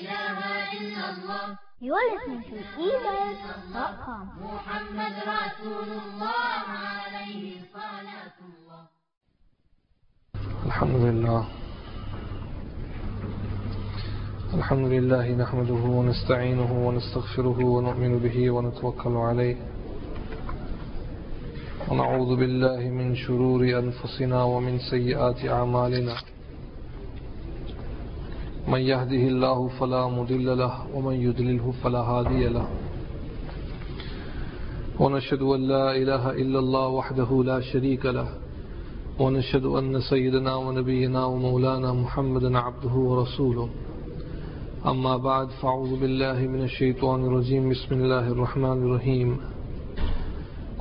إله إلا الله. محمد رسول الله عليه صلاة الله الحمد لله الحمد لله نحمده ونستعينه ونستغفره ونؤمن به ونتوكل عليه ونعوذ بالله من شرور أنفسنا ومن سيئات أعمالنا من يهده الله فلا مضل له ومن يضلله فلا هادي له. ونشهد أن لا إله إلا الله وحده لا شريك له. ونشهد أن سيدنا ونبينا ومولانا محمدا عبده ورسوله. أما بعد فأعوذ بالله من الشيطان الرجيم. بسم الله الرحمن الرحيم.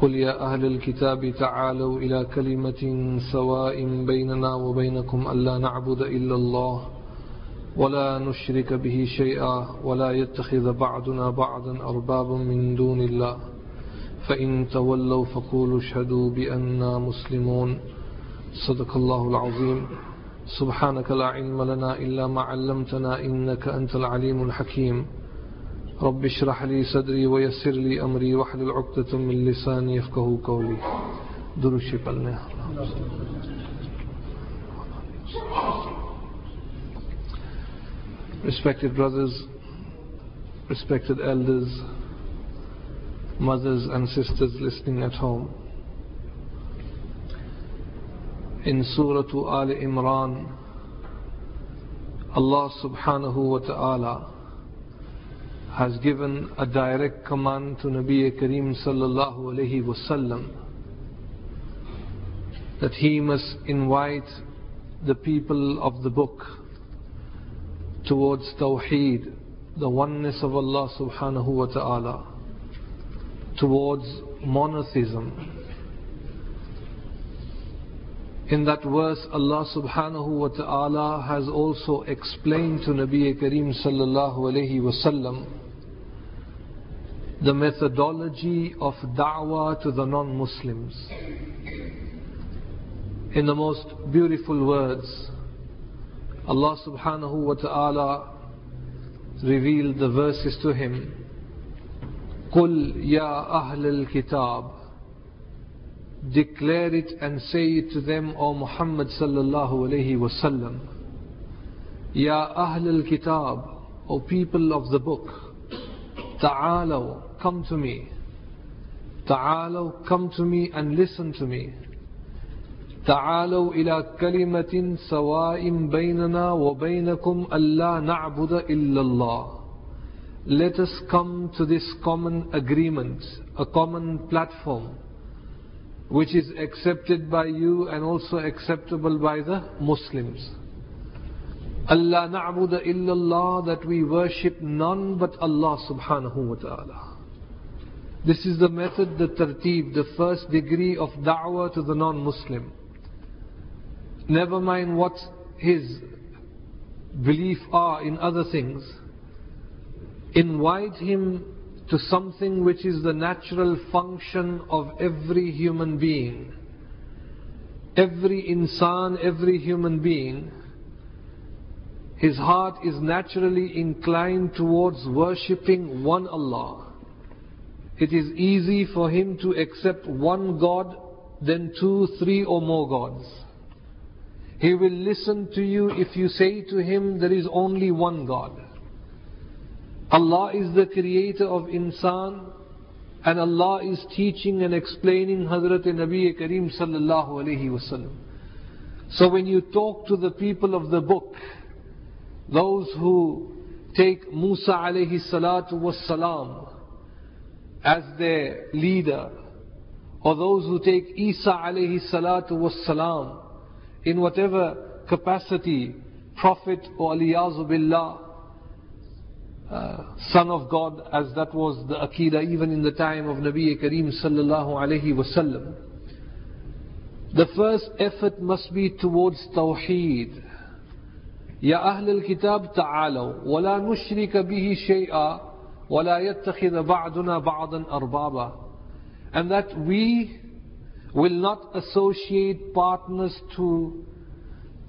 قل يا أهل الكتاب تعالوا إلى كلمة سواء بيننا وبينكم ألا نعبد إلا الله. ولا نشرك به شيئا ولا يتخذ بعضنا بعضا أربابا من دون الله. فإن تولوا فقولوا اشهدوا بأننا مسلمون. صدق الله العظيم. سبحانك لا علم لنا إلا ما علمتنا إنك أنت العليم الحكيم. رب اشرح لي صدري ويسر لي أمري واحلل عقدة من لساني يفقه قولي. دروشي پلنے Respected brothers, respected elders, mothers and sisters listening at home. In Surah Al Imran, Allah subhanahu wa ta'ala has given a direct command to Nabi Kareem sallallahu alayhi wasallam that he must invite the people of the book towards Tawheed, the oneness of Allah subhanahu wa ta'ala, towards monotheism. In that verse, Allah subhanahu wa ta'ala has also explained to Nabi Kareem sallallahu alayhi wasallam the methodology of da'wah to the non-Muslims. In the most beautiful words, Allah subhanahu wa ta'ala revealed the verses to him. قُلْ يَا أَهْلَ الْكِتَابِ Declare it and say it to them, O Muhammad sallallahu alayhi wasallam. Ya Ahl al-Kitab, O people of the book, Ta'alaw, come to me. Ta'alaw, come to me and listen to me. تعالوا إلى كلمة سواء بيننا وبينكم ألا نعبد إلا الله Let us come to this common agreement, a common platform, which is accepted by you and also acceptable by the Muslims. Allah na'budu illallah, that we worship none but Allah subhanahu wa ta'ala. This is the method, the tartib, the first degree of da'wah to the non-Muslim. Never mind what his belief are in other things. Invite him to something which is the natural function of every human being. Every insan, every human being, his heart is naturally inclined towards worshipping one Allah. It is easy for him to accept one God than two, three or more gods. He will listen to you if you say to him there is only one God. Allah is the creator of insan and Allah is teaching and explaining Hazrat Nabi Kareem sallallahu alayhi wasallam. So when you talk to the people of the book, those who take Musa alayhi salatu wassalam as their leader, or those who take Isa alayhi salatu wassalam in whatever capacity, prophet or aliyazu billah, uh, son of God, as that was the Aqidah even in the time of Nabi Kareem sallallahu alayhi wasallam. The first effort must be towards Tawheed. يا أهل الكتاب تعالوا ولا نشرك به شيئا ولا يتخذ بعضنا بعضا أربابا and that we will not associate partners to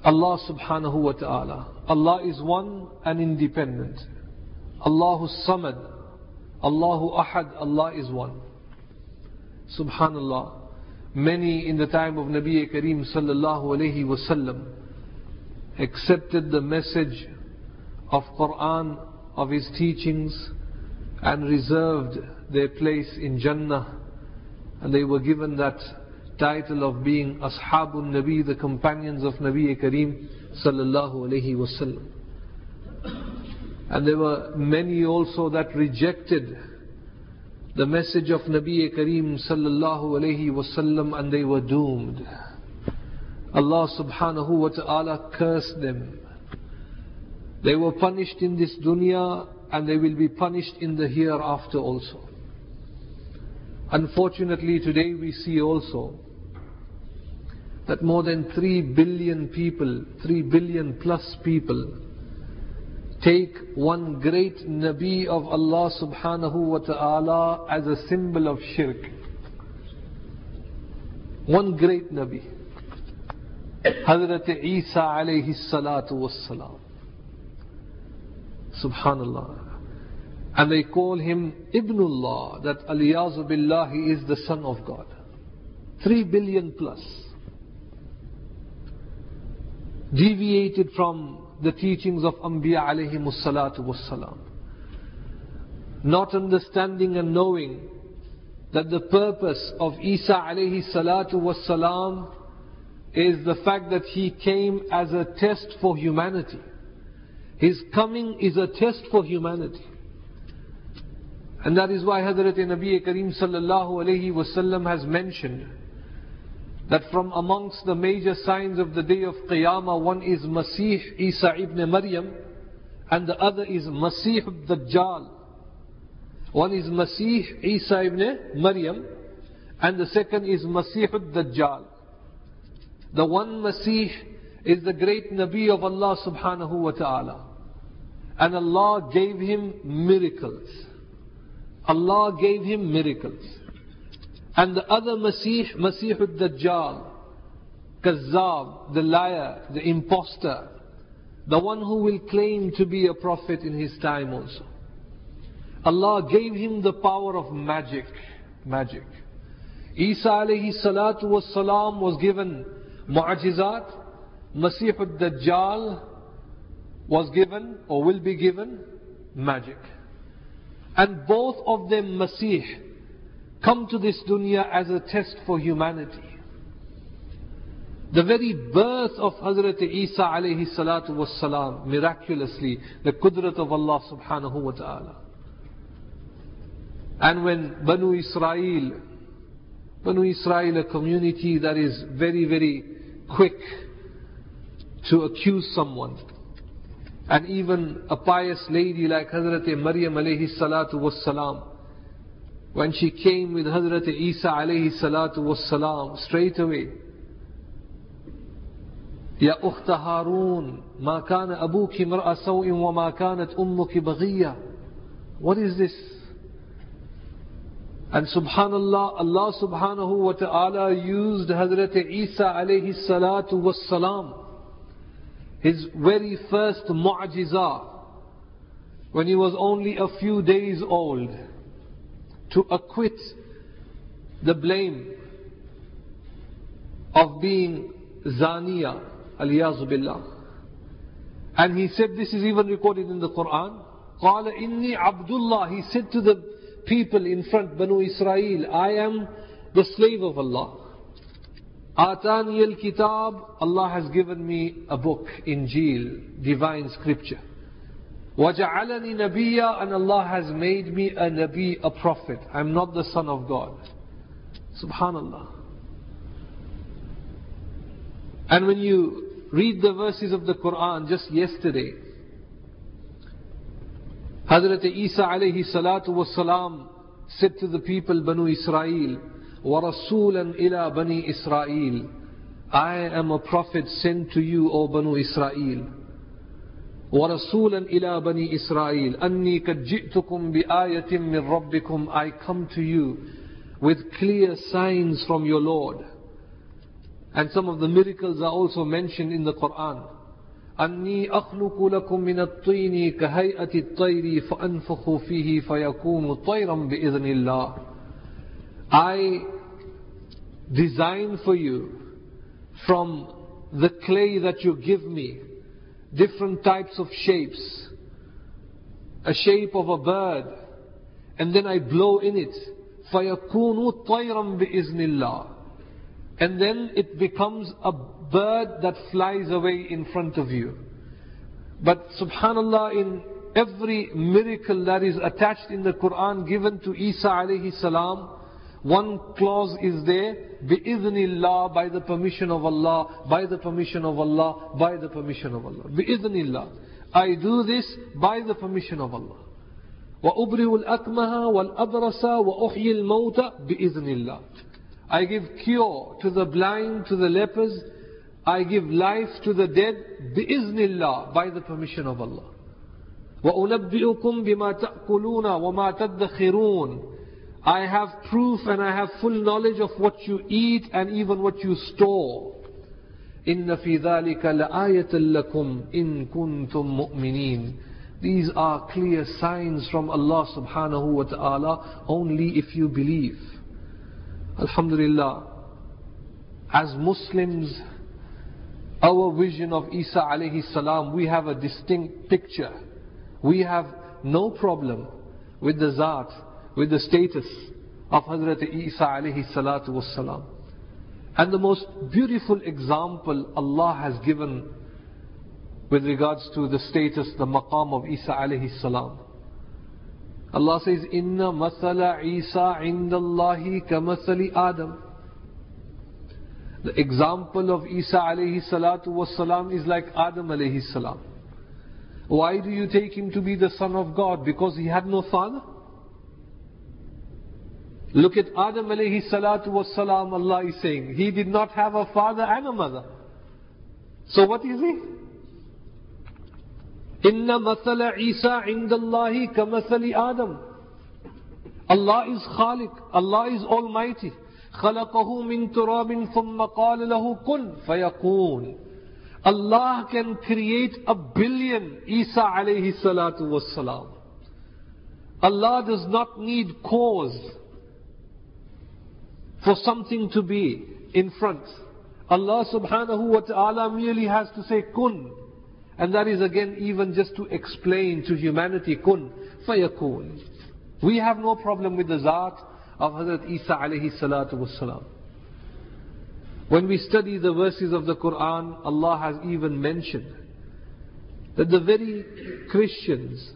Allah subhanahu wa ta'ala. Allah is one and independent. Allahu Samad, Allahu Ahad, Allah is one. Subhanallah. Many in the time of Nabi Kareem sallallahu alayhi wasallam accepted the message of Quran, of his teachings, and reserved their place in Jannah. And they were given that title of being Ashabun Nabi, the companions of Nabi Kareem sallallahu alayhi wasallam. And there were many also that rejected the message of Nabi Kareem sallallahu alayhi wasallam and they were doomed. Allah subhanahu wa ta'ala cursed them. They were punished in this dunya and they will be punished in the hereafter also. Unfortunately today we see also that more than 3 billion people, 3 billion plus people, take one great Nabi of Allah subhanahu wa ta'ala as a symbol of shirk. One great Nabi. Hazrat Isa alayhi salatu wassalam. Subhanallah. And they call him Ibnullah, that aliyazu billah, he is the son of God. Three billion plus. Deviated from the teachings of Anbiya alayhi salatu wassalam. Not understanding and knowing that the purpose of Isa alayhi salatu was wassalam is the fact that he came as a test for humanity. His coming is a test for humanity. And that is why Hazrat Nabi Kareem sallallahu alayhi wasallam has mentioned that from amongst the major signs of the day of Qiyamah, one is Masih Isa ibn Maryam, and the other is Masih Dajjal. One is Masih Isa ibn Maryam, and the second is Masih Dajjal. The one Masih is the great Nabi of Allah subhanahu wa ta'ala. And Allah gave him miracles. Allah gave him miracles. And the other Masih, Masih al-Dajjal, Kazzab, the liar, the impostor, the one who will claim to be a prophet in his time also. Allah gave him the power of magic, magic. Isa alayhi salatu was salam was given mu'ajizat, Masih al-Dajjal was given or will be given magic. And both of them, Masih, come to this dunya as a test for humanity. The very birth of Hazrat Isa alayhi salatu was salam, miraculously, the qudrat of Allah subhanahu wa ta'ala. And when Banu Israel, Banu Israel, a community that is very, very quick to accuse someone, and even a pious lady like Hazrat Maryam alayhi salatu was salam, when she came with Hazrat Isa alayhi salatu was salam, straight away, يا أخت هارون ما كان أبوك مرأة سوء وما كانت أمك بغية What is this? And subhanallah, Allah subhanahu wa ta'ala used Hazrat Isa alayhi salatu was salam his very first mu'jizah, when he was only a few days old, to acquit the blame of being zaniya, aliyazu billah. And he said, this is even recorded in the Quran, قال إني عبد الله. He said to the people in front, Banu Israel, I am the slave of Allah. Atani al-Kitab, Allah has given me a book, Injil, divine scripture. وَجَعَلَنِي نَبِيًّا And Allah has made me a Nabi, a prophet. I'm not the son of God. Subhanallah. And when you read the verses of the Quran just yesterday, Hazrat Isa alayhi salatu was salam said to the people, Banu Israel, وَرَسُولًا إِلَى بَنِي إِسْرَائِيلِ I am a prophet sent to you, O Banu Israel. وَرَسُولًا إِلَى بَنِي إِسْرَائِيلِ أَنِّي قَدْ جِئْتُكُمْ بِآيَةٍ مِّن رَبِّكُمْ I come to you with clear signs from your Lord. And some of the miracles are also mentioned in the Quran. أني أخلق لكم من الطين كهيئة الطير فأنفخ فيه فيكون طيرا بإذن الله I design for you from the clay that you give me different types of shapes a shape of a bird and then I blow in it فيكون طيرا بإذن الله and then it becomes a bird that flies away in front of you. But subhanallah, in every miracle that is attached in the Quran given to Isa alayhi salam, one clause is there, bi'idhnillah, by the permission of Allah, by the permission of Allah, by the permission of Allah. Bi'idhnillah. I do this by the permission of Allah. وأبرئ الأكمه والأبرص وأحيي الموت بإذن الله I give cure to the blind, to the lepers. I give life to the dead. بإذن by the permission of Allah. وأنبئكم بما تأكلون وما تدخرون I have proof and I have full knowledge of what you eat and even what you store. إن في ذلك لآية لكم إن كنتم مؤمنين These are clear signs from Allah subhanahu wa ta'ala only if you believe. Alhamdulillah, as Muslims, our vision of Isa alayhi salam, we have a distinct picture. We have no problem with the zat, with the status of Hazrat Isa alayhi salatu was salam. And the most beautiful example Allah has given with regards to the status, the maqam of Isa alayhi salam. Allah says, Inna masala Isa indallahi kamasali Adam. The example of Isa alayhi salatu was salam is like Adam alayhi salam. Why do you take him to be the son of God? Because he had no father? Look at Adam alayhi salatu was salam, Allah is saying. He did not have a father and a mother. So what is he? إن مثل عيسى عند الله كمثل آدم Allah is Khaliq, Allah is Almighty. خلقه من تراب ثم قال له كن فيكون. Allah can create a billion Isa alayhi salatu wassalam. Allah does not need cause for something to be in front. Allah subhanahu wa ta'ala merely has to say kun. And that is again even just to explain to humanity, kun fayakun. We have no problem with the zat of Hazrat Isa alayhi salatu wasalam. When we study the verses of the Quran, Allah has even mentioned that the very Christians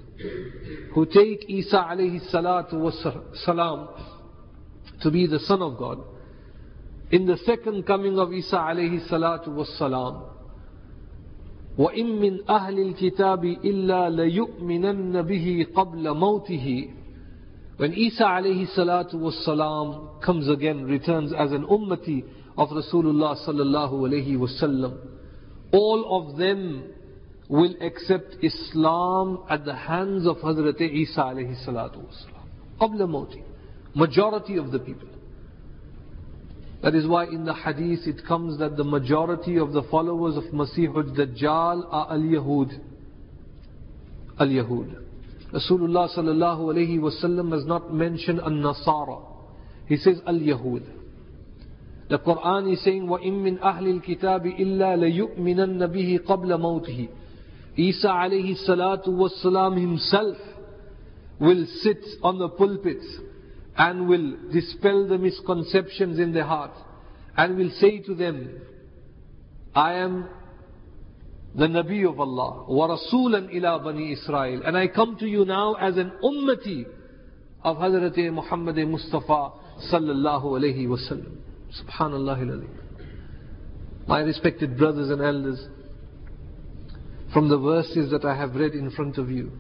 who take Isa alayhi salatu wasalam to be the Son of God, in the second coming of Isa alayhi salatu wasalam, وإن من أهل الكتاب إلا ليؤمنن به قبل موته When Isa alayhi salatu was salam comes again, returns as an ummati of Rasulullah sallallahu alayhi wasallam, all of them will accept Islam at the hands of Hazrat Isa alayhi salatu was salam. قبل موته. Majority of the people. That is why in the hadith it comes that the majority of the followers of Masihud Dajjal are Al-Yahud. Al-Yahud. Rasulullah sallallahu alayhi wasallam has not mentioned An-Nasara. He says Al-Yahud. The Quran is saying, وَإِن مِّنْ أَهْلِ الْكِتَابِ إِلَّا لَيُؤْمِنَنَّ بِهِ قَبْلَ مَوْتِهِ Isa alayhi salatu wasalam himself will sit on the pulpit and will dispel the misconceptions in their heart and will say to them, I am the Nabi of Allah, wa Rasulan ila Bani Israel. And I come to you now as an ummati of Hazrat Muhammad Mustafa sallallahu alayhi wasallam. Subhanallah My respected brothers and elders, from the verses that I have read in front of you,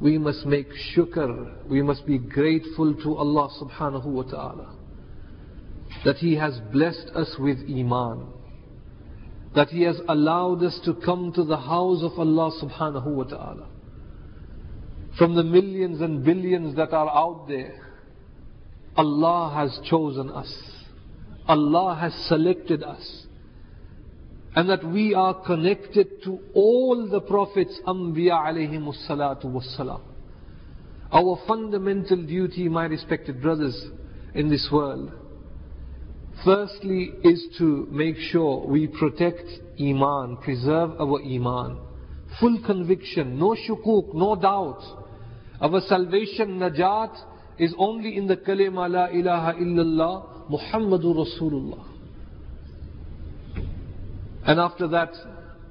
we must make shukr, we must be grateful to Allah subhanahu wa ta'ala that He has blessed us with Iman, that He has allowed us to come to the house of Allah subhanahu wa ta'ala. From the millions and billions that are out there, Allah has chosen us. Allah has selected us. And that we are connected to all the prophets, Anbiya alayhimus salatu wassalam. Our fundamental duty, my respected brothers in this world, firstly is to make sure we protect Iman, preserve our Iman. Full conviction, no shukuk, no doubt. Our salvation, najat, is only in the kalima la ilaha illallah, Muhammadur Rasulullah. And after that,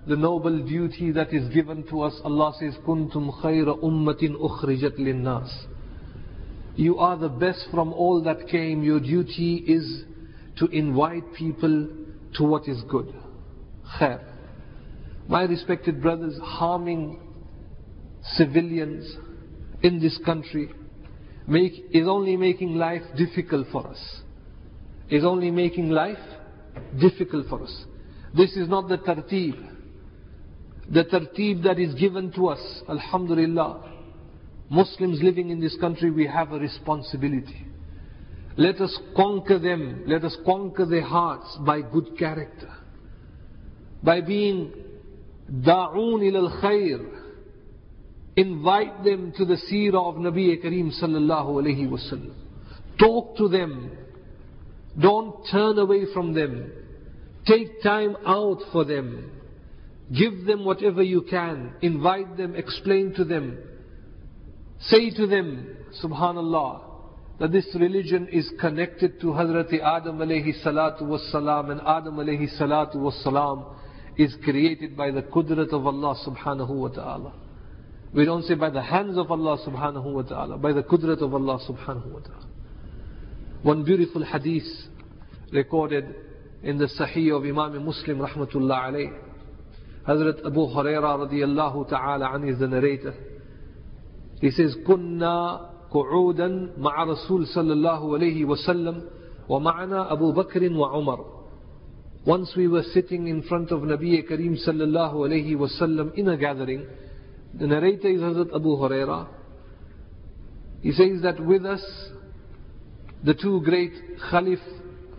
the noble duty that is given to us, Allah says, Kuntum khayra ummatin ukhrijat linnas. You are the best from all that came. Your duty is to invite people to what is good. Khair. My respected brothers, harming civilians in this country make, is only making life difficult for us. Is only making life difficult for us. This is not the tartib. The tartib that is given to us, Alhamdulillah. Muslims living in this country, we have a responsibility. Let us conquer them, let us conquer their hearts by good character. By being da'un ila al-khair. Invite them to the seerah of Nabi Kareem sallallahu alayhi wasallam. Talk to them. Don't turn away from them. Take time out for them. Give them whatever you can. Invite them, explain to them. Say to them, subhanallah, that this religion is connected to Hazrat Adam alayhi salatu was salam and Adam alayhi salatu was salam is created by the qudrat of Allah subhanahu wa ta'ala. We don't say by the hands of Allah subhanahu wa ta'ala, by the qudrat of Allah subhanahu wa ta'ala. One beautiful hadith recorded in the Sahih of Imam Muslim rahmatullah alayh. Hazrat Abu Huraira radiyallahu ta'ala an is the narrator. He says, كنا قعودا مع رسول صلى الله عليه وسلم ومعنا أبو بكر وعمر once we were sitting in front of Nabi Kareem sallallahu alayhi wasallam in a gathering. The narrator is Hazrat Abu Huraira. He says that with us, the two great Khalif,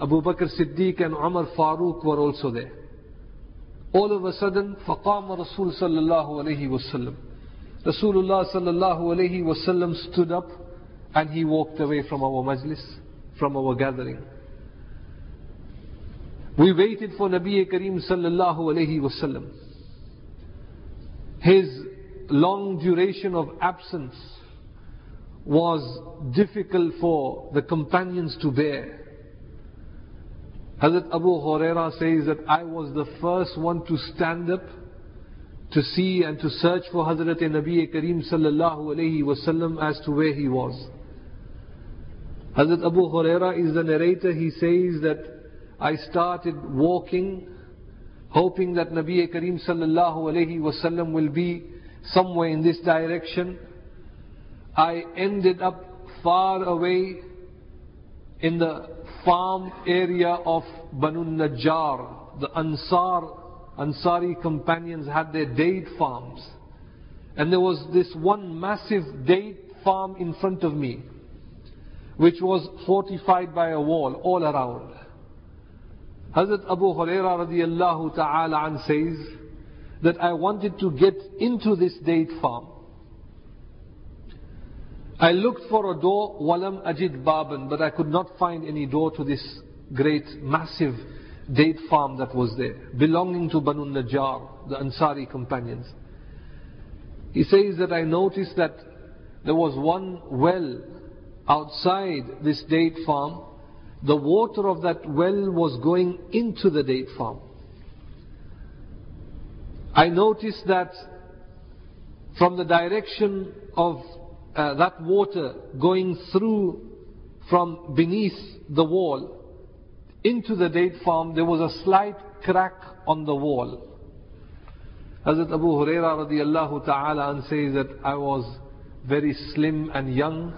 Abu Bakr Siddiq and Umar Farooq were also there. All of a sudden, فقام رسول صلى الله عليه وسلم. Rasulullah sallallahu alayhi wasallam stood up and he walked away from our majlis, from our gathering. We waited for Nabi Kareem sallallahu alayhi wasallam. His long duration of absence was difficult for the companions to bear. Hazrat Abu Huraira says that I was the first one to stand up to see and to search for Hazrat Nabi Kareem sallallahu alayhi wasallam as to where he was. Hazrat Abu Huraira is the narrator, he says that I started walking, hoping that Nabi Kareem sallallahu alayhi wasallam will be somewhere in this direction. I ended up far away in the farm area of Banu Najjar. The Ansar, Ansari companions had their date farms. And there was this one massive date farm in front of me, which was fortified by a wall all around. Hazrat Abu Huraira radiallahu ta'ala says that I wanted to get into this date farm. I looked for a door, walam ajid baban, but I could not find any door to this great, massive date farm that was there, belonging to Banu Najjar, the Ansari companions. He says that I noticed that there was one well outside this date farm the water of that well was going into the date farm. I noticed that from the direction of uh, that water going through from beneath the wall into the date farm, there was a slight crack on the wall. Hazrat Abu Huraira radiallahu ta'ala says that I was very slim and young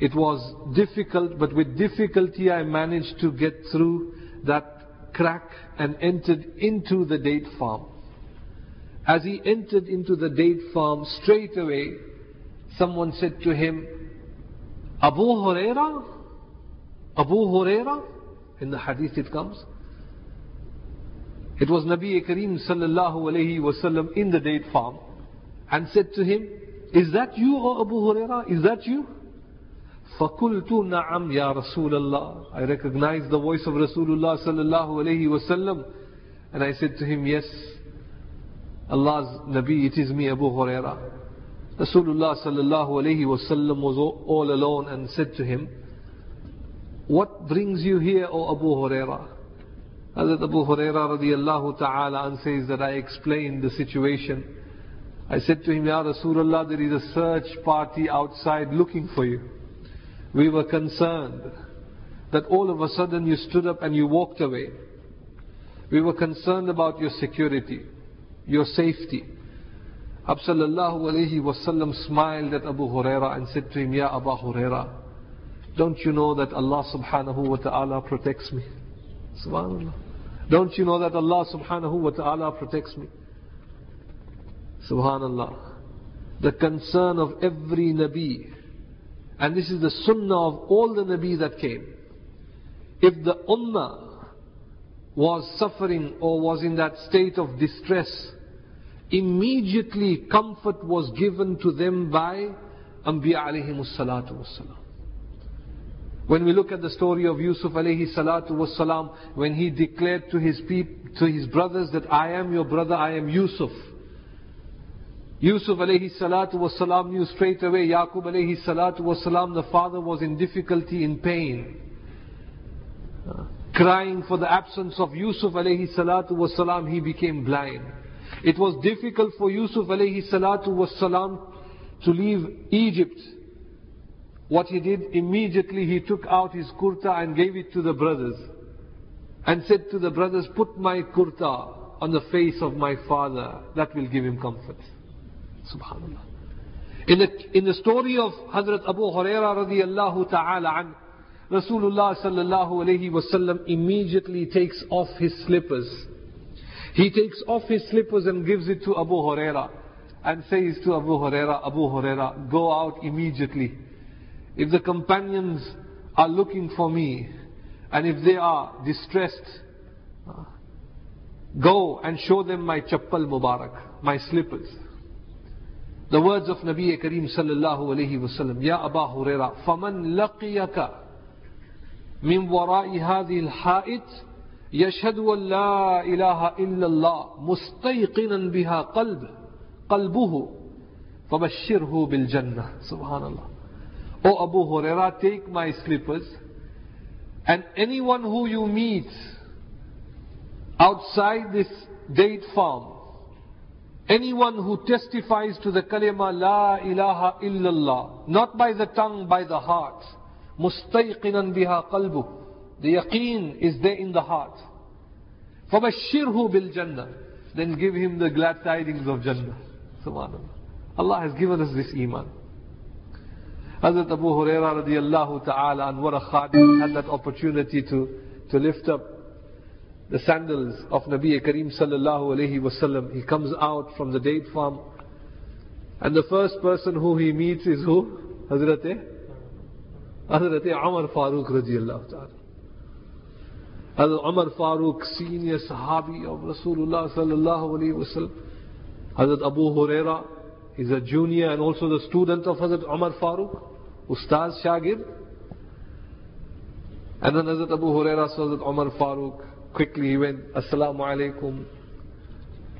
it was difficult, but with difficulty I managed to get through that crack and entered into the date farm. As he entered into the date farm, straight away, someone said to him, Abu Huraira? Abu Huraira? In the hadith it comes. It was Nabi Kareem sallallahu alayhi wasallam in the date farm and said to him, Is that you, O Abu Huraira? Is that you? فَقُلْتُ نَعَمْ يَا رَسُولَ اللَّهِ I recognized the voice of Rasulullah sallallahu alayhi wasallam and I said to him, Yes, Allah's Nabi, it is me, Abu Huraira. Rasulullah sallallahu alayhi was all alone and said to him, What brings you here, O Abu Huraira? Hazrat Abu Huraira radiallahu ta'ala and says that I explained the situation. I said to him, Ya Rasulullah, there is a search party outside looking for you. We were concerned that all of a sudden you stood up and you walked away. We were concerned about your security, your safety. Absallallahu alayhi wasallam smiled at Abu Huraira and said to him, Ya Abu Huraira, don't you know that Allah subhanahu wa ta'ala protects me? Subhanallah. Don't you know that Allah subhanahu wa ta'ala protects me? Subhanallah. The concern of every Nabi, and this is the sunnah of all the Nabi that came. If the Ummah was suffering or was in that state of distress, immediately comfort was given to them by Anbiya alayhi salatu wassalam. When we look at the story of Yusuf alayhi salatu wasalam, when he declared to his peop- to his brothers that I am your brother, I am Yusuf. Yusuf alayhi salatu wasalam knew straight away, Yaqub alayhi salatu wasalam, the father was in difficulty, in pain. Crying for the absence of Yusuf alayhi salatu wasalam, he became blind. It was difficult for Yusuf alayhi salatu wasalam to leave Egypt. What he did, immediately he took out his kurta and gave it to the brothers. And said to the brothers, put my kurta on the face of my father. That will give him comfort. Subhanallah. In the, in the story of Hazrat Abu Huraira radiallahu ta'ala an, Rasulullah sallallahu alayhi wasallam immediately takes off his slippers. He takes off his slippers and gives it to Abu Huraira and says to Abu Huraira, Abu Huraira, go out immediately. If the companions are looking for me and if they are distressed, go and show them my chappal mubarak, my slippers. The words of Nabi Kareem sallallahu alayhi wasallam, Ya Aba Huraira, فَمَنْ لَقِيَكَ مِنْ وَرَاءِ هَذِهِ الْحَائِطِ يشهد أن لا إله إلا الله مستيقنا بها قلب قلبه فبشره بالجنة سبحان الله O Abu Huraira, take my slippers, and anyone who you meet outside this date farm, anyone who testifies to the kalima La ilaha illallah, not by the tongue, by the heart, mustayqinan biha qalbu, the yaqeen is there in the heart. فَبَشِّرْهُ بِالْجَنَّةِ Then give him the glad tidings of Jannah. Subhanallah. Allah has given us this iman. Hazrat Abu Huraira radiallahu ta'ala and what a khadim had that opportunity to, to lift up the sandals of Nabi Kareem sallallahu alayhi wasallam. He comes out from the date farm and the first person who he meets is who? Hazrat Hazrat Umar Farooq radiallahu ta'ala. Hazrat Umar Farooq, senior Sahabi of Rasulullah sallallahu alayhi wasallam. Hazrat Abu Huraira is a junior and also the student of Hazrat Umar Farooq, Ustaz Shagir. And then Hazrat Abu Huraira saw Hazrat Umar Farooq. Quickly he went, Assalamu alaikum.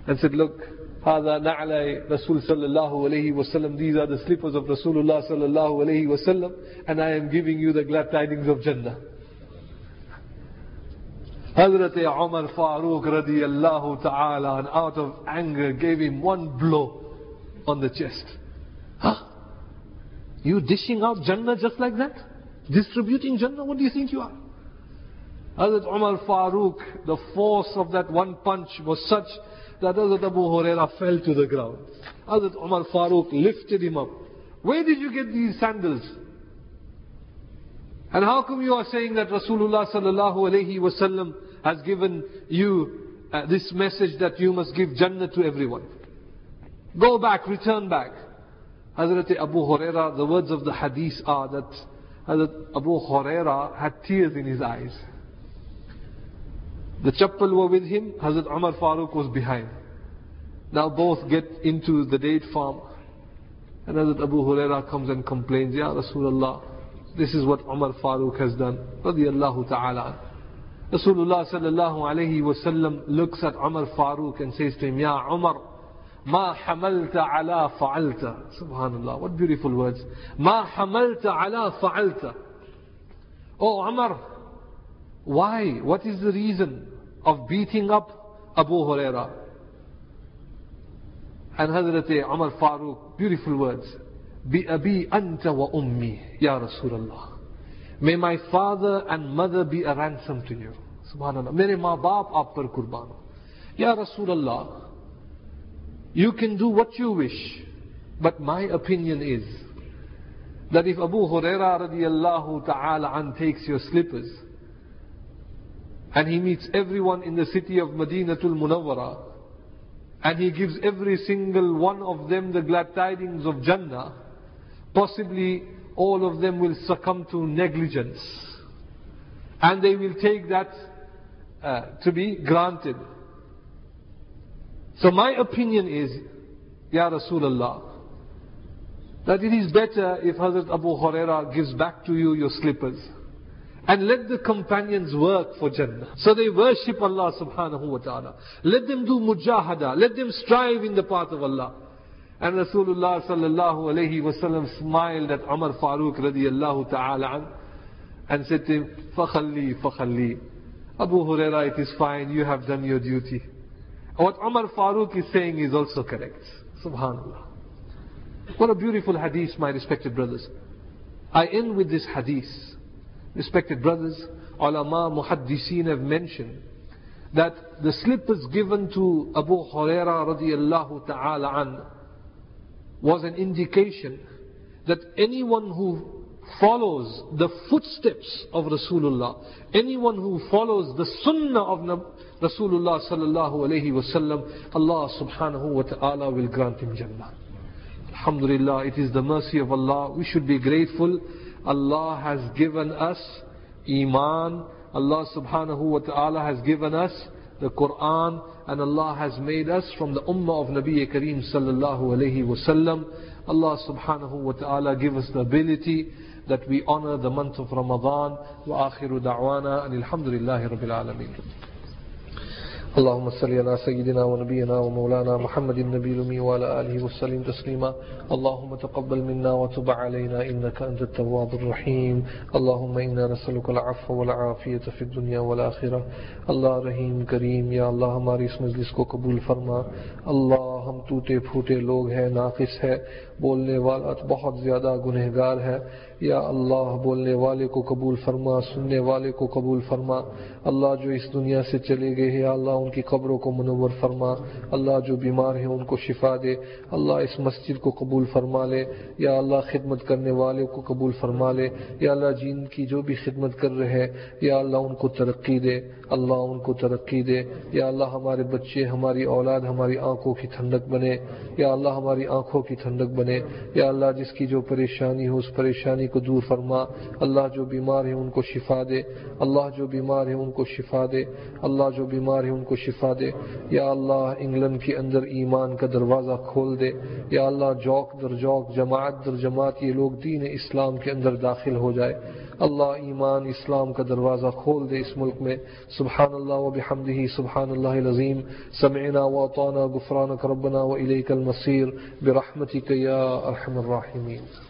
And said, look, هذا نعلي رسول صلى الله عليه وسلم These are the slippers of Rasulullah صلى الله عليه وسلم and I am giving you the glad tidings of Jannah. Hazrat Umar Farooq radiallahu ta'ala and out of anger gave him one blow on the chest. Huh? You dishing out Jannah just like that? Distributing Jannah? What do you think you are? Hazrat Umar Farooq, the force of that one punch was such that Hazrat Abu Huraira fell to the ground. Hazrat Umar Farooq lifted him up. Where did you get these sandals? And how come you are saying that Rasulullah sallallahu alayhi wasallam has given you uh, this message that you must give Jannah to everyone? Go back, return back. Hazrat Abu Huraira, the words of the hadith are that Hazrat Abu Huraira had tears in his eyes. The chappal were with him, Hazrat Umar Farooq was behind. Now both get into the date farm. And Hazrat Abu Huraira comes and complains, Ya Rasulullah, this is what Umar Farooq has done. Radiallahu ta'ala. Rasulullah sallallahu alayhi wasallam looks at Umar Farooq and says to him, Ya Umar, ما حملت على فعلت Subhanallah, what beautiful words. ما حملت على فعلت Oh Umar, why? What is the reason of beating up Abu Huraira? And Hazrat Umar Farooq, beautiful words. bi abi anta wa ummi Ya Rasulullah. May my father and mother be a ransom to you. Subhanallah. Mere maa baap aap par kurban Ya Rasulullah, you can do what you wish, but my opinion is that if Abu Huraira radiallahu ta'ala an takes your slippers and he meets everyone in the city of Madinatul Munawwara and he gives every single one of them the glad tidings of Jannah, possibly all of them will succumb to negligence and they will take that uh, to be granted. So my opinion is, Ya Rasulullah, that it is better if Hazrat Abu Huraira gives back to you your slippers. And let the companions work for Jannah. So they worship Allah subhanahu wa ta'ala. Let them do mujahada. Let them strive in the path of Allah. And Rasulullah sallallahu alayhi wasallam smiled at Umar Farooq radiallahu ta'ala and said to him, Fakhalli, Fakhalli. Abu Huraira, it is fine, you have done your duty. What Umar Farooq is saying is also correct. Subhanallah. What a beautiful hadith, my respected brothers. I end with this hadith. Respected brothers, ulama muhaddiseen have mentioned that the slippers given to Abu Huraira radiallahu ta'ala an was an indication that anyone who follows the footsteps of Rasulullah, anyone who follows the sunnah of Rasulullah sallallahu alayhi wasallam, Allah subhanahu wa ta'ala will grant him Jannah. Alhamdulillah, it is the mercy of Allah. We should be grateful. Allah has given us Iman. Allah subhanahu wa ta'ala has given us the Quran and Allah has made us from the ummah of Nabi Kareem sallallahu alayhi wasallam. Allah subhanahu wa ta'ala give us the ability that we honor the month of Ramadan. Wa akhiru da'wana and alhamdulillahi rabbil alameen. اللهم صل على سيدنا ونبينا ومولانا محمد النبي الأمي وعلى آله وسلم تسليما. اللهم تقبل منا وتب علينا إنك أنت التواب الرحيم. اللهم إنا نسألك العفو والعافية في الدنيا والآخرة. اللہ رحیم کریم، یا اللہ ہماری اس مجلس کو قبول فرما. اللہ ہم ٹوٹے پھوٹے لوگ ہیں، ناقص ہے، بولنے والا بہت زیادہ گنہگار ہے. یا اللہ بولنے والے کو قبول فرما، سننے والے کو قبول فرما۔ اللہ جو اس دنیا سے چلے گئے ہیں، اللہ ان کی قبروں کو منور فرما۔ اللہ جو بیمار ہیں، ان کو شفا دے۔ اللہ اس مسجد کو قبول فرما لے۔ یا اللہ خدمت کرنے والے کو قبول فرما لے۔ یا اللہ جن کی جو بھی خدمت کر رہے یا اللہ ان کو ترقی دے۔ اللہ ان کو ترقی دے۔ یا اللہ ہمارے بچے، ہماری اولاد، ہماری آنکھوں کی ٹھنڈک بنے۔ یا اللہ ہماری آنکھوں کی ٹھنڈک بنے۔ یا اللہ جس کی جو پریشانی ہو، اس پریشانی کو دور فرما۔ اللہ جو بیمار ہیں ان کو شفا دے۔ اللہ جو بیمار ہیں ان کو شفا دے۔ اللہ جو بیمار ہیں ان کو شفا دے۔ یا اللہ انگلینڈ کے اندر ایمان کا دروازہ کھول دے۔ یا اللہ جوک در جوک، جماعت در جماعت، یہ لوگ دین اسلام کے اندر داخل ہو جائے۔ اللہ ایمان اسلام کا دروازہ کھول دے اس ملک میں۔ سبحان اللہ و بحمدہ سبحان اللہ العظیم۔ سمعنا واطعنا غفرانك ربنا وإليك المصير برحمتك يا أرحم الراحمين